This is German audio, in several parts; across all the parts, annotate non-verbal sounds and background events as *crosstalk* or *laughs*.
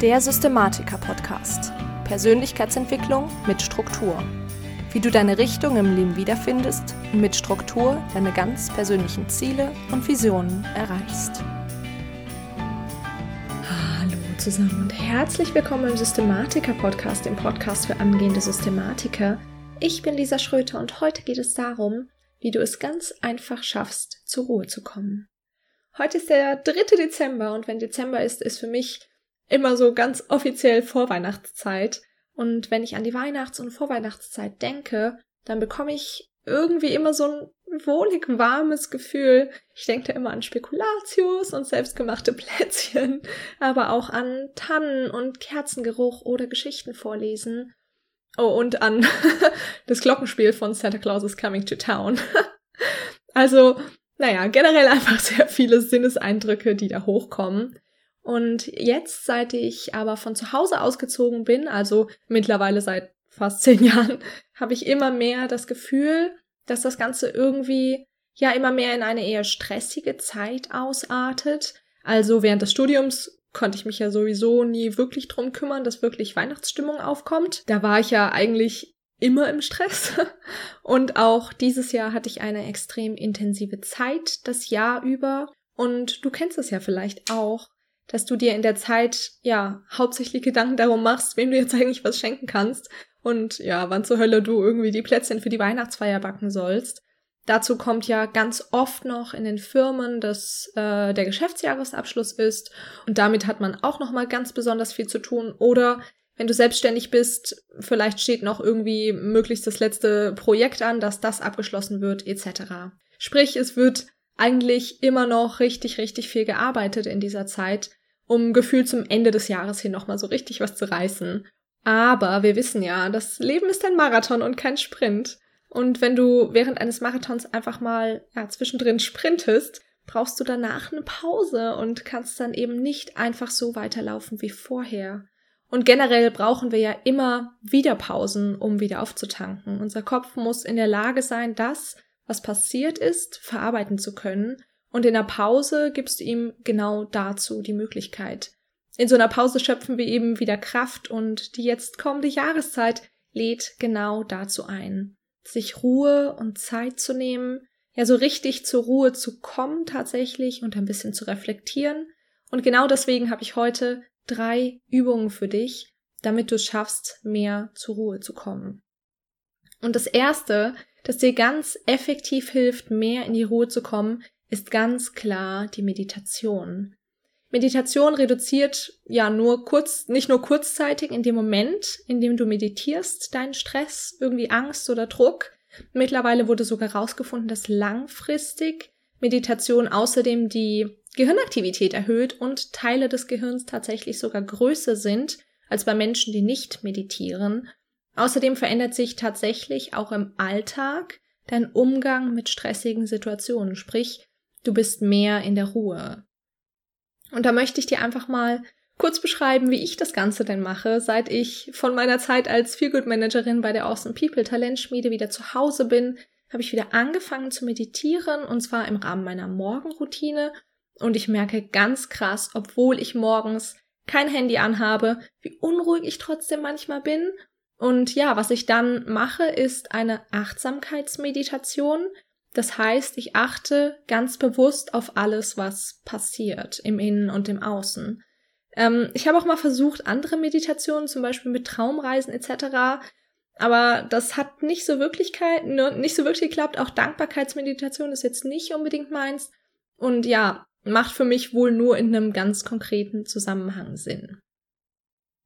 Der Systematiker-Podcast. Persönlichkeitsentwicklung mit Struktur. Wie du deine Richtung im Leben wiederfindest und mit Struktur deine ganz persönlichen Ziele und Visionen erreichst. Hallo zusammen und herzlich willkommen im Systematiker-Podcast, dem Podcast für angehende Systematiker. Ich bin Lisa Schröter und heute geht es darum, wie du es ganz einfach schaffst, zur Ruhe zu kommen. Heute ist der 3. Dezember und wenn Dezember ist, ist für mich immer so ganz offiziell Vorweihnachtszeit. Und wenn ich an die Weihnachts- und Vorweihnachtszeit denke, dann bekomme ich irgendwie immer so ein wohlig warmes Gefühl. Ich denke da immer an Spekulatius und selbstgemachte Plätzchen, *laughs* aber auch an Tannen und Kerzengeruch oder Geschichten vorlesen. Oh, und an *laughs* das Glockenspiel von Santa Claus is Coming to Town. *laughs* also, naja, generell einfach sehr viele Sinneseindrücke, die da hochkommen. Und jetzt, seit ich aber von zu Hause ausgezogen bin, also mittlerweile seit fast *laughs* zehn Jahren, habe ich immer mehr das Gefühl, dass das Ganze irgendwie ja immer mehr in eine eher stressige Zeit ausartet. Also während des Studiums konnte ich mich ja sowieso nie wirklich drum kümmern, dass wirklich Weihnachtsstimmung aufkommt. Da war ich ja eigentlich immer im Stress. *laughs* Und auch dieses Jahr hatte ich eine extrem intensive Zeit, das Jahr über. Und du kennst es ja vielleicht auch dass du dir in der Zeit ja hauptsächlich Gedanken darum machst, wem du jetzt eigentlich was schenken kannst und ja, wann zur Hölle du irgendwie die Plätzchen für die Weihnachtsfeier backen sollst. Dazu kommt ja ganz oft noch in den Firmen, dass äh, der Geschäftsjahresabschluss ist und damit hat man auch noch mal ganz besonders viel zu tun. Oder wenn du selbstständig bist, vielleicht steht noch irgendwie möglichst das letzte Projekt an, dass das abgeschlossen wird, etc. Sprich, es wird eigentlich immer noch richtig, richtig viel gearbeitet in dieser Zeit um gefühlt zum Ende des Jahres hin nochmal so richtig was zu reißen. Aber wir wissen ja, das Leben ist ein Marathon und kein Sprint. Und wenn du während eines Marathons einfach mal ja, zwischendrin sprintest, brauchst du danach eine Pause und kannst dann eben nicht einfach so weiterlaufen wie vorher. Und generell brauchen wir ja immer wieder Pausen, um wieder aufzutanken. Unser Kopf muss in der Lage sein, das, was passiert ist, verarbeiten zu können und in der Pause gibst du ihm genau dazu die Möglichkeit. In so einer Pause schöpfen wir eben wieder Kraft und die jetzt kommende Jahreszeit lädt genau dazu ein. Sich Ruhe und Zeit zu nehmen, ja so richtig zur Ruhe zu kommen tatsächlich und ein bisschen zu reflektieren. Und genau deswegen habe ich heute drei Übungen für dich, damit du es schaffst, mehr zur Ruhe zu kommen. Und das erste, das dir ganz effektiv hilft, mehr in die Ruhe zu kommen, ist ganz klar die Meditation. Meditation reduziert ja nur kurz, nicht nur kurzzeitig in dem Moment, in dem du meditierst, deinen Stress, irgendwie Angst oder Druck. Mittlerweile wurde sogar herausgefunden, dass langfristig Meditation außerdem die Gehirnaktivität erhöht und Teile des Gehirns tatsächlich sogar größer sind als bei Menschen, die nicht meditieren. Außerdem verändert sich tatsächlich auch im Alltag dein Umgang mit stressigen Situationen, sprich Du bist mehr in der Ruhe. Und da möchte ich dir einfach mal kurz beschreiben, wie ich das Ganze denn mache, seit ich von meiner Zeit als Feelgood Managerin bei der Awesome People Talentschmiede wieder zu Hause bin, habe ich wieder angefangen zu meditieren und zwar im Rahmen meiner Morgenroutine und ich merke ganz krass, obwohl ich morgens kein Handy anhabe, wie unruhig ich trotzdem manchmal bin. Und ja, was ich dann mache, ist eine Achtsamkeitsmeditation, das heißt, ich achte ganz bewusst auf alles, was passiert im Innen und im Außen. Ähm, ich habe auch mal versucht, andere Meditationen, zum Beispiel mit Traumreisen etc., aber das hat nicht so Wirklichkeit, nicht so wirklich geklappt. Auch Dankbarkeitsmeditation ist jetzt nicht unbedingt meins. Und ja, macht für mich wohl nur in einem ganz konkreten Zusammenhang Sinn.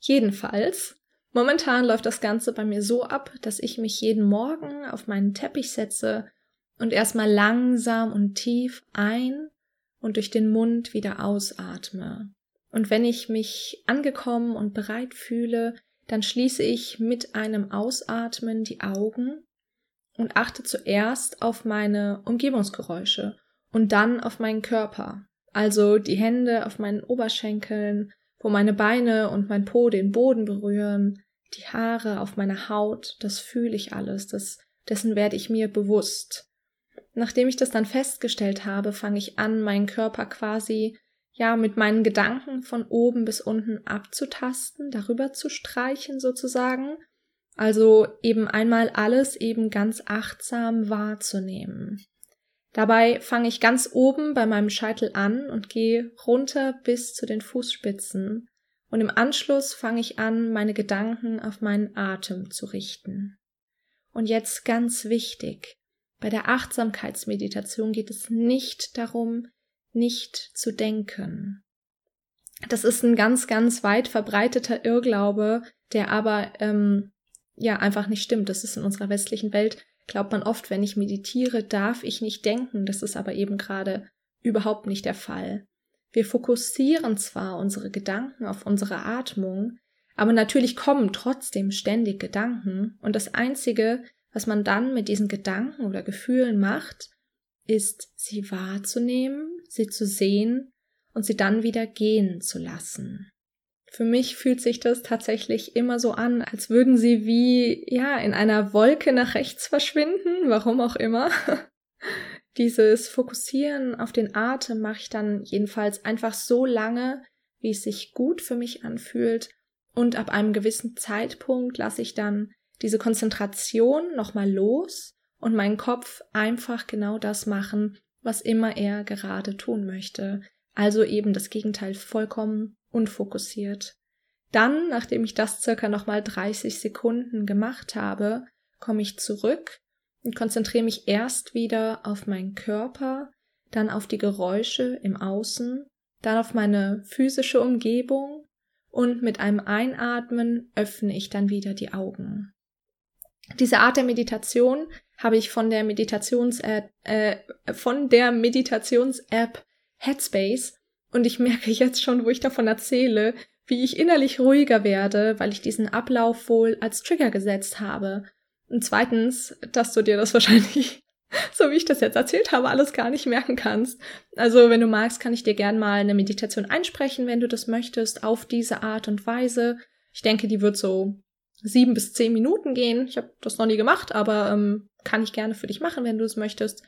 Jedenfalls, momentan läuft das Ganze bei mir so ab, dass ich mich jeden Morgen auf meinen Teppich setze und erstmal langsam und tief ein und durch den Mund wieder ausatme. Und wenn ich mich angekommen und bereit fühle, dann schließe ich mit einem Ausatmen die Augen und achte zuerst auf meine Umgebungsgeräusche und dann auf meinen Körper, also die Hände auf meinen Oberschenkeln, wo meine Beine und mein Po den Boden berühren, die Haare auf meiner Haut, das fühle ich alles, das, dessen werde ich mir bewusst. Nachdem ich das dann festgestellt habe, fange ich an, meinen Körper quasi ja, mit meinen Gedanken von oben bis unten abzutasten, darüber zu streichen sozusagen. Also eben einmal alles eben ganz achtsam wahrzunehmen. Dabei fange ich ganz oben bei meinem Scheitel an und gehe runter bis zu den Fußspitzen. Und im Anschluss fange ich an, meine Gedanken auf meinen Atem zu richten. Und jetzt ganz wichtig. Bei der Achtsamkeitsmeditation geht es nicht darum, nicht zu denken. Das ist ein ganz, ganz weit verbreiteter Irrglaube, der aber ähm, ja einfach nicht stimmt. Das ist in unserer westlichen Welt, glaubt man oft, wenn ich meditiere, darf ich nicht denken. Das ist aber eben gerade überhaupt nicht der Fall. Wir fokussieren zwar unsere Gedanken auf unsere Atmung, aber natürlich kommen trotzdem ständig Gedanken und das Einzige, was man dann mit diesen Gedanken oder Gefühlen macht, ist, sie wahrzunehmen, sie zu sehen und sie dann wieder gehen zu lassen. Für mich fühlt sich das tatsächlich immer so an, als würden sie wie, ja, in einer Wolke nach rechts verschwinden, warum auch immer. *laughs* Dieses Fokussieren auf den Atem mache ich dann jedenfalls einfach so lange, wie es sich gut für mich anfühlt, und ab einem gewissen Zeitpunkt lasse ich dann diese Konzentration nochmal los und meinen Kopf einfach genau das machen, was immer er gerade tun möchte. Also eben das Gegenteil vollkommen unfokussiert. Dann, nachdem ich das circa nochmal 30 Sekunden gemacht habe, komme ich zurück und konzentriere mich erst wieder auf meinen Körper, dann auf die Geräusche im Außen, dann auf meine physische Umgebung und mit einem Einatmen öffne ich dann wieder die Augen. Diese Art der Meditation habe ich von der Meditations-App, äh, von der Meditations-App Headspace und ich merke jetzt schon, wo ich davon erzähle, wie ich innerlich ruhiger werde, weil ich diesen Ablauf wohl als Trigger gesetzt habe. Und zweitens, dass du dir das *laughs* wahrscheinlich, so wie ich das jetzt erzählt habe, alles gar nicht merken kannst. Also, wenn du magst, kann ich dir gern mal eine Meditation einsprechen, wenn du das möchtest, auf diese Art und Weise. Ich denke, die wird so sieben bis zehn Minuten gehen. Ich habe das noch nie gemacht, aber ähm, kann ich gerne für dich machen, wenn du es möchtest.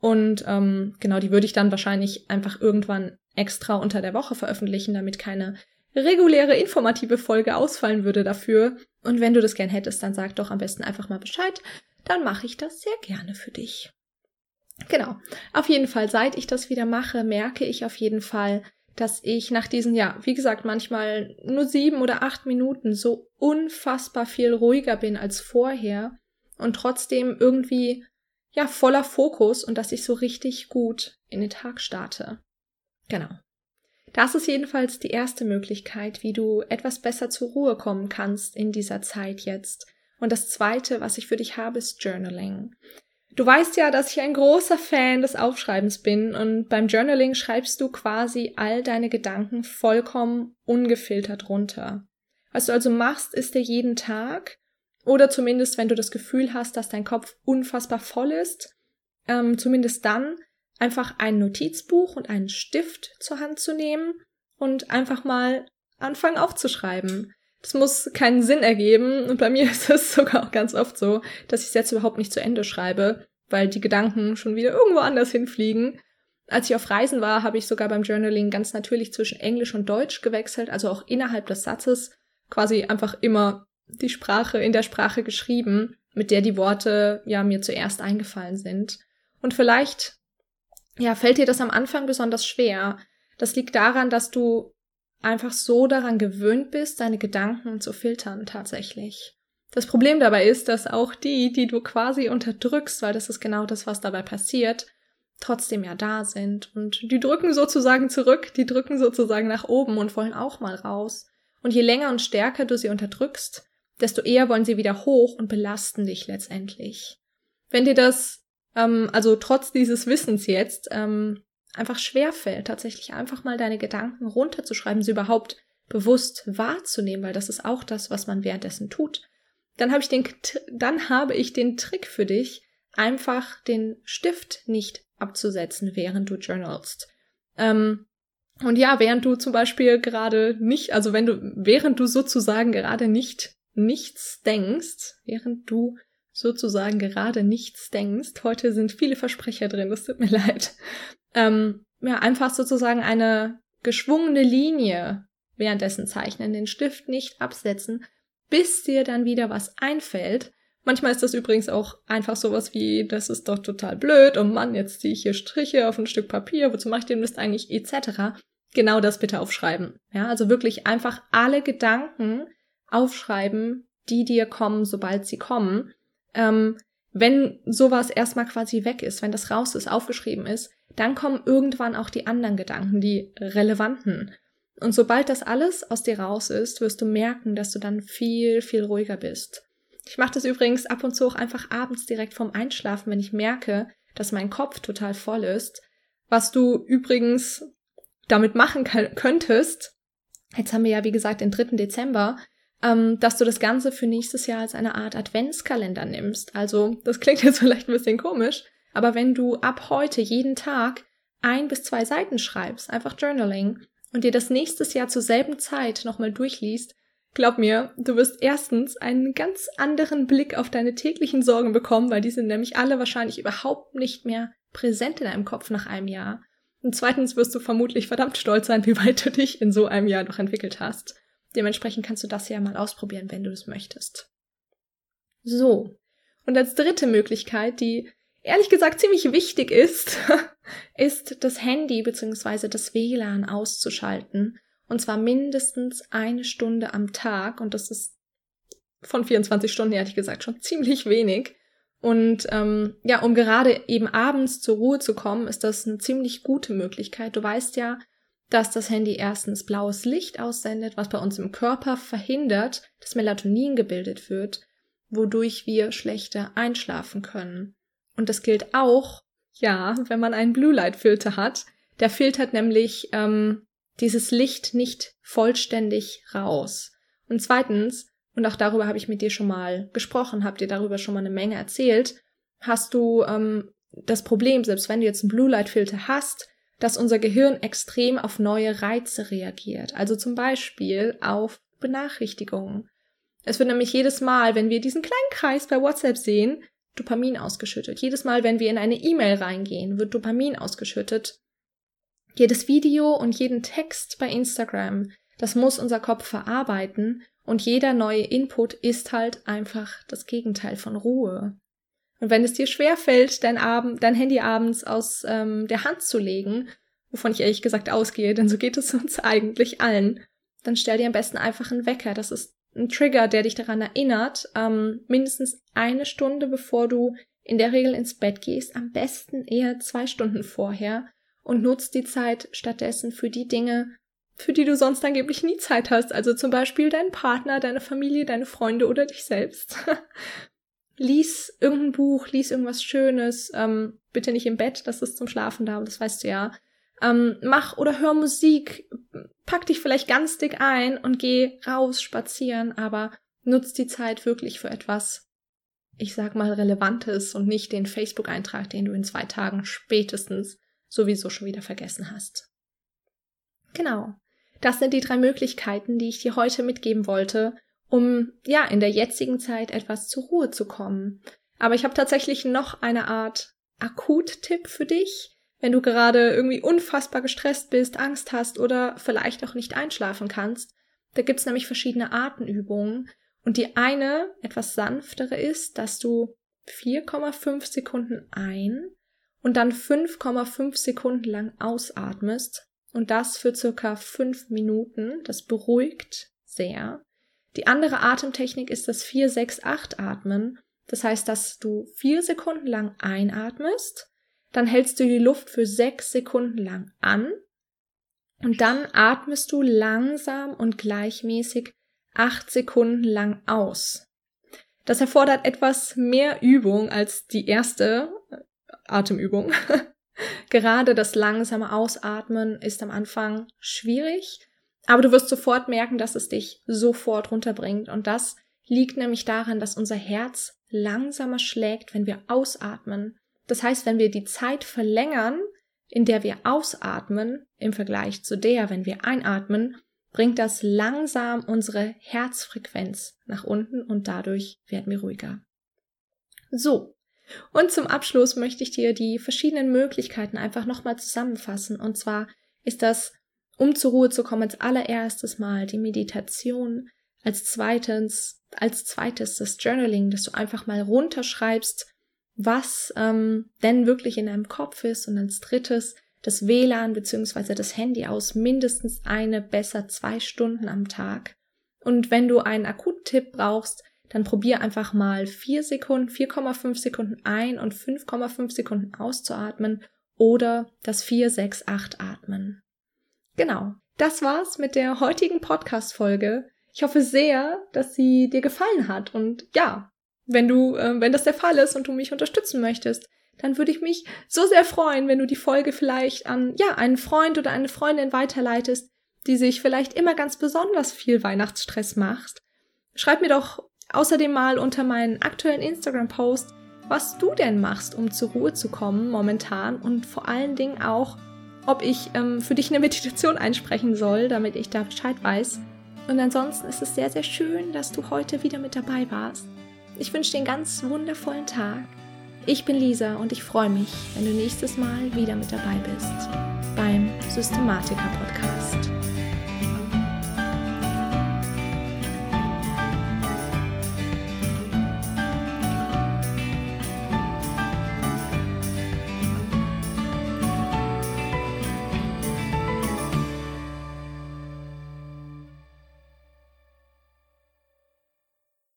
Und ähm, genau, die würde ich dann wahrscheinlich einfach irgendwann extra unter der Woche veröffentlichen, damit keine reguläre informative Folge ausfallen würde dafür. Und wenn du das gern hättest, dann sag doch am besten einfach mal Bescheid. Dann mache ich das sehr gerne für dich. Genau. Auf jeden Fall, seit ich das wieder mache, merke ich auf jeden Fall, dass ich nach diesen, ja, wie gesagt, manchmal nur sieben oder acht Minuten so unfassbar viel ruhiger bin als vorher und trotzdem irgendwie, ja, voller Fokus und dass ich so richtig gut in den Tag starte. Genau. Das ist jedenfalls die erste Möglichkeit, wie du etwas besser zur Ruhe kommen kannst in dieser Zeit jetzt. Und das zweite, was ich für dich habe, ist Journaling. Du weißt ja, dass ich ein großer Fan des Aufschreibens bin und beim Journaling schreibst du quasi all deine Gedanken vollkommen ungefiltert runter. Was du also machst, ist dir jeden Tag oder zumindest, wenn du das Gefühl hast, dass dein Kopf unfassbar voll ist, ähm, zumindest dann einfach ein Notizbuch und einen Stift zur Hand zu nehmen und einfach mal anfangen aufzuschreiben. Das muss keinen Sinn ergeben. Und bei mir *laughs* ist es sogar auch ganz oft so, dass ich es jetzt überhaupt nicht zu Ende schreibe, weil die Gedanken schon wieder irgendwo anders hinfliegen. Als ich auf Reisen war, habe ich sogar beim Journaling ganz natürlich zwischen Englisch und Deutsch gewechselt, also auch innerhalb des Satzes quasi einfach immer die Sprache in der Sprache geschrieben, mit der die Worte ja mir zuerst eingefallen sind. Und vielleicht ja, fällt dir das am Anfang besonders schwer. Das liegt daran, dass du einfach so daran gewöhnt bist, deine Gedanken zu filtern tatsächlich. Das Problem dabei ist, dass auch die, die du quasi unterdrückst, weil das ist genau das, was dabei passiert, trotzdem ja da sind. Und die drücken sozusagen zurück, die drücken sozusagen nach oben und wollen auch mal raus. Und je länger und stärker du sie unterdrückst, desto eher wollen sie wieder hoch und belasten dich letztendlich. Wenn dir das, ähm, also trotz dieses Wissens jetzt, ähm, einfach schwerfällt, tatsächlich einfach mal deine Gedanken runterzuschreiben, sie überhaupt bewusst wahrzunehmen, weil das ist auch das, was man währenddessen tut, dann habe ich den, dann habe ich den Trick für dich, einfach den Stift nicht abzusetzen, während du journalst. Ähm, und ja, während du zum Beispiel gerade nicht, also wenn du, während du sozusagen gerade nicht nichts denkst, während du sozusagen gerade nichts denkst, heute sind viele Versprecher drin, das tut mir *laughs* leid, ähm, ja, einfach sozusagen eine geschwungene Linie währenddessen zeichnen, den Stift nicht absetzen, bis dir dann wieder was einfällt. Manchmal ist das übrigens auch einfach sowas wie, das ist doch total blöd, oh Mann, jetzt ziehe ich hier Striche auf ein Stück Papier, wozu mache ich den Mist eigentlich, etc. Genau das bitte aufschreiben. Ja, also wirklich einfach alle Gedanken aufschreiben, die dir kommen, sobald sie kommen. Ähm, wenn sowas erstmal quasi weg ist, wenn das raus ist, aufgeschrieben ist, dann kommen irgendwann auch die anderen Gedanken, die relevanten. Und sobald das alles aus dir raus ist, wirst du merken, dass du dann viel, viel ruhiger bist. Ich mache das übrigens ab und zu auch einfach abends direkt vorm Einschlafen, wenn ich merke, dass mein Kopf total voll ist. Was du übrigens damit machen könntest, jetzt haben wir ja wie gesagt den 3. Dezember, ähm, dass du das Ganze für nächstes Jahr als eine Art Adventskalender nimmst. Also, das klingt jetzt *laughs* vielleicht ein bisschen komisch, aber wenn du ab heute jeden Tag ein bis zwei Seiten schreibst, einfach Journaling, und dir das nächstes Jahr zur selben Zeit nochmal durchliest, glaub mir, du wirst erstens einen ganz anderen Blick auf deine täglichen Sorgen bekommen, weil die sind nämlich alle wahrscheinlich überhaupt nicht mehr präsent in deinem Kopf nach einem Jahr. Und zweitens wirst du vermutlich verdammt stolz sein, wie weit du dich in so einem Jahr noch entwickelt hast. Dementsprechend kannst du das ja mal ausprobieren, wenn du es möchtest. So. Und als dritte Möglichkeit, die ehrlich gesagt ziemlich wichtig ist, *laughs* ist das Handy bzw. das WLAN auszuschalten. Und zwar mindestens eine Stunde am Tag. Und das ist von 24 Stunden, ehrlich gesagt, schon ziemlich wenig. Und ähm, ja, um gerade eben abends zur Ruhe zu kommen, ist das eine ziemlich gute Möglichkeit. Du weißt ja, dass das Handy erstens blaues Licht aussendet, was bei uns im Körper verhindert, dass Melatonin gebildet wird, wodurch wir schlechter einschlafen können. Und das gilt auch, ja, wenn man einen Blue Light Filter hat. Der filtert nämlich ähm, dieses Licht nicht vollständig raus. Und zweitens, und auch darüber habe ich mit dir schon mal gesprochen, habt ihr darüber schon mal eine Menge erzählt, hast du ähm, das Problem, selbst wenn du jetzt einen Blue Light Filter hast, dass unser Gehirn extrem auf neue Reize reagiert. Also zum Beispiel auf Benachrichtigungen. Es wird nämlich jedes Mal, wenn wir diesen kleinen Kreis bei WhatsApp sehen, Dopamin ausgeschüttet. Jedes Mal, wenn wir in eine E-Mail reingehen, wird Dopamin ausgeschüttet. Jedes Video und jeden Text bei Instagram, das muss unser Kopf verarbeiten und jeder neue Input ist halt einfach das Gegenteil von Ruhe. Und wenn es dir schwerfällt, dein, Abend, dein Handy abends aus ähm, der Hand zu legen, wovon ich ehrlich gesagt ausgehe, denn so geht es uns *laughs* eigentlich allen, dann stell dir am besten einfach einen Wecker. Das ist ein Trigger, der dich daran erinnert, ähm, mindestens eine Stunde bevor du in der Regel ins Bett gehst, am besten eher zwei Stunden vorher und nutzt die Zeit stattdessen für die Dinge, für die du sonst angeblich nie Zeit hast. Also zum Beispiel deinen Partner, deine Familie, deine Freunde oder dich selbst. *laughs* lies irgendein Buch, lies irgendwas Schönes, ähm, bitte nicht im Bett, das ist zum Schlafen da, das weißt du ja. Ähm, mach oder hör Musik, pack dich vielleicht ganz dick ein und geh raus spazieren, aber nutz die Zeit wirklich für etwas, ich sag mal, Relevantes und nicht den Facebook-Eintrag, den du in zwei Tagen spätestens sowieso schon wieder vergessen hast. Genau. Das sind die drei Möglichkeiten, die ich dir heute mitgeben wollte, um ja in der jetzigen Zeit etwas zur Ruhe zu kommen. Aber ich habe tatsächlich noch eine Art Akut-Tipp für dich, wenn du gerade irgendwie unfassbar gestresst bist, Angst hast oder vielleicht auch nicht einschlafen kannst. Da gibt's nämlich verschiedene Artenübungen. Und die eine, etwas sanftere ist, dass du 4,5 Sekunden ein und dann 5,5 Sekunden lang ausatmest. Und das für circa 5 Minuten. Das beruhigt sehr. Die andere Atemtechnik ist das 4-6-8 Atmen. Das heißt, dass du 4 Sekunden lang einatmest dann hältst du die Luft für sechs Sekunden lang an und dann atmest du langsam und gleichmäßig acht Sekunden lang aus. Das erfordert etwas mehr Übung als die erste Atemübung. *laughs* Gerade das langsame Ausatmen ist am Anfang schwierig, aber du wirst sofort merken, dass es dich sofort runterbringt. Und das liegt nämlich daran, dass unser Herz langsamer schlägt, wenn wir ausatmen. Das heißt, wenn wir die Zeit verlängern, in der wir ausatmen, im Vergleich zu der, wenn wir einatmen, bringt das langsam unsere Herzfrequenz nach unten und dadurch werden wir ruhiger. So. Und zum Abschluss möchte ich dir die verschiedenen Möglichkeiten einfach nochmal zusammenfassen. Und zwar ist das um zur Ruhe zu kommen, als allererstes mal die Meditation, als zweitens, als zweites das Journaling, dass du einfach mal runterschreibst, was ähm, denn wirklich in deinem Kopf ist und als drittes das WLAN bzw. das Handy aus mindestens eine, besser zwei Stunden am Tag. Und wenn du einen Akuttipp brauchst, dann probier einfach mal vier Sekunden, 4,5 Sekunden ein und 5,5 Sekunden auszuatmen oder das 4, 6, 8 atmen. Genau. Das war's mit der heutigen Podcast-Folge. Ich hoffe sehr, dass sie dir gefallen hat und ja, wenn du, äh, wenn das der Fall ist und du mich unterstützen möchtest, dann würde ich mich so sehr freuen, wenn du die Folge vielleicht an, ja, einen Freund oder eine Freundin weiterleitest, die sich vielleicht immer ganz besonders viel Weihnachtsstress macht. Schreib mir doch außerdem mal unter meinen aktuellen Instagram-Post, was du denn machst, um zur Ruhe zu kommen momentan und vor allen Dingen auch, ob ich ähm, für dich eine Meditation einsprechen soll, damit ich da Bescheid weiß. Und ansonsten ist es sehr, sehr schön, dass du heute wieder mit dabei warst. Ich wünsche dir einen ganz wundervollen Tag. Ich bin Lisa und ich freue mich, wenn du nächstes Mal wieder mit dabei bist beim Systematiker Podcast.